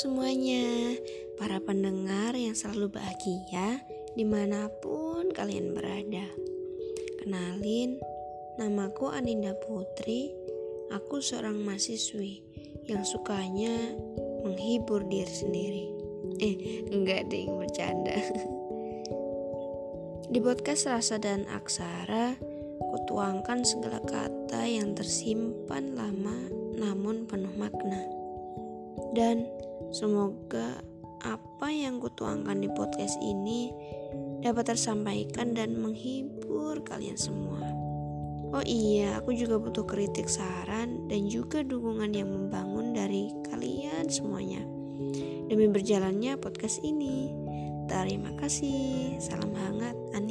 semuanya, para pendengar yang selalu bahagia di mana pun kalian berada. Kenalin, namaku Aninda Putri. Aku seorang mahasiswi yang sukanya menghibur diri sendiri. Eh, enggak deh, bercanda. Di podcast Rasa dan Aksara, kutuangkan segala kata yang tersimpan lama namun penuh makna. Dan Semoga apa yang kutuangkan di podcast ini dapat tersampaikan dan menghibur kalian semua. Oh iya, aku juga butuh kritik saran dan juga dukungan yang membangun dari kalian semuanya. Demi berjalannya podcast ini. Terima kasih. Salam hangat Aninda.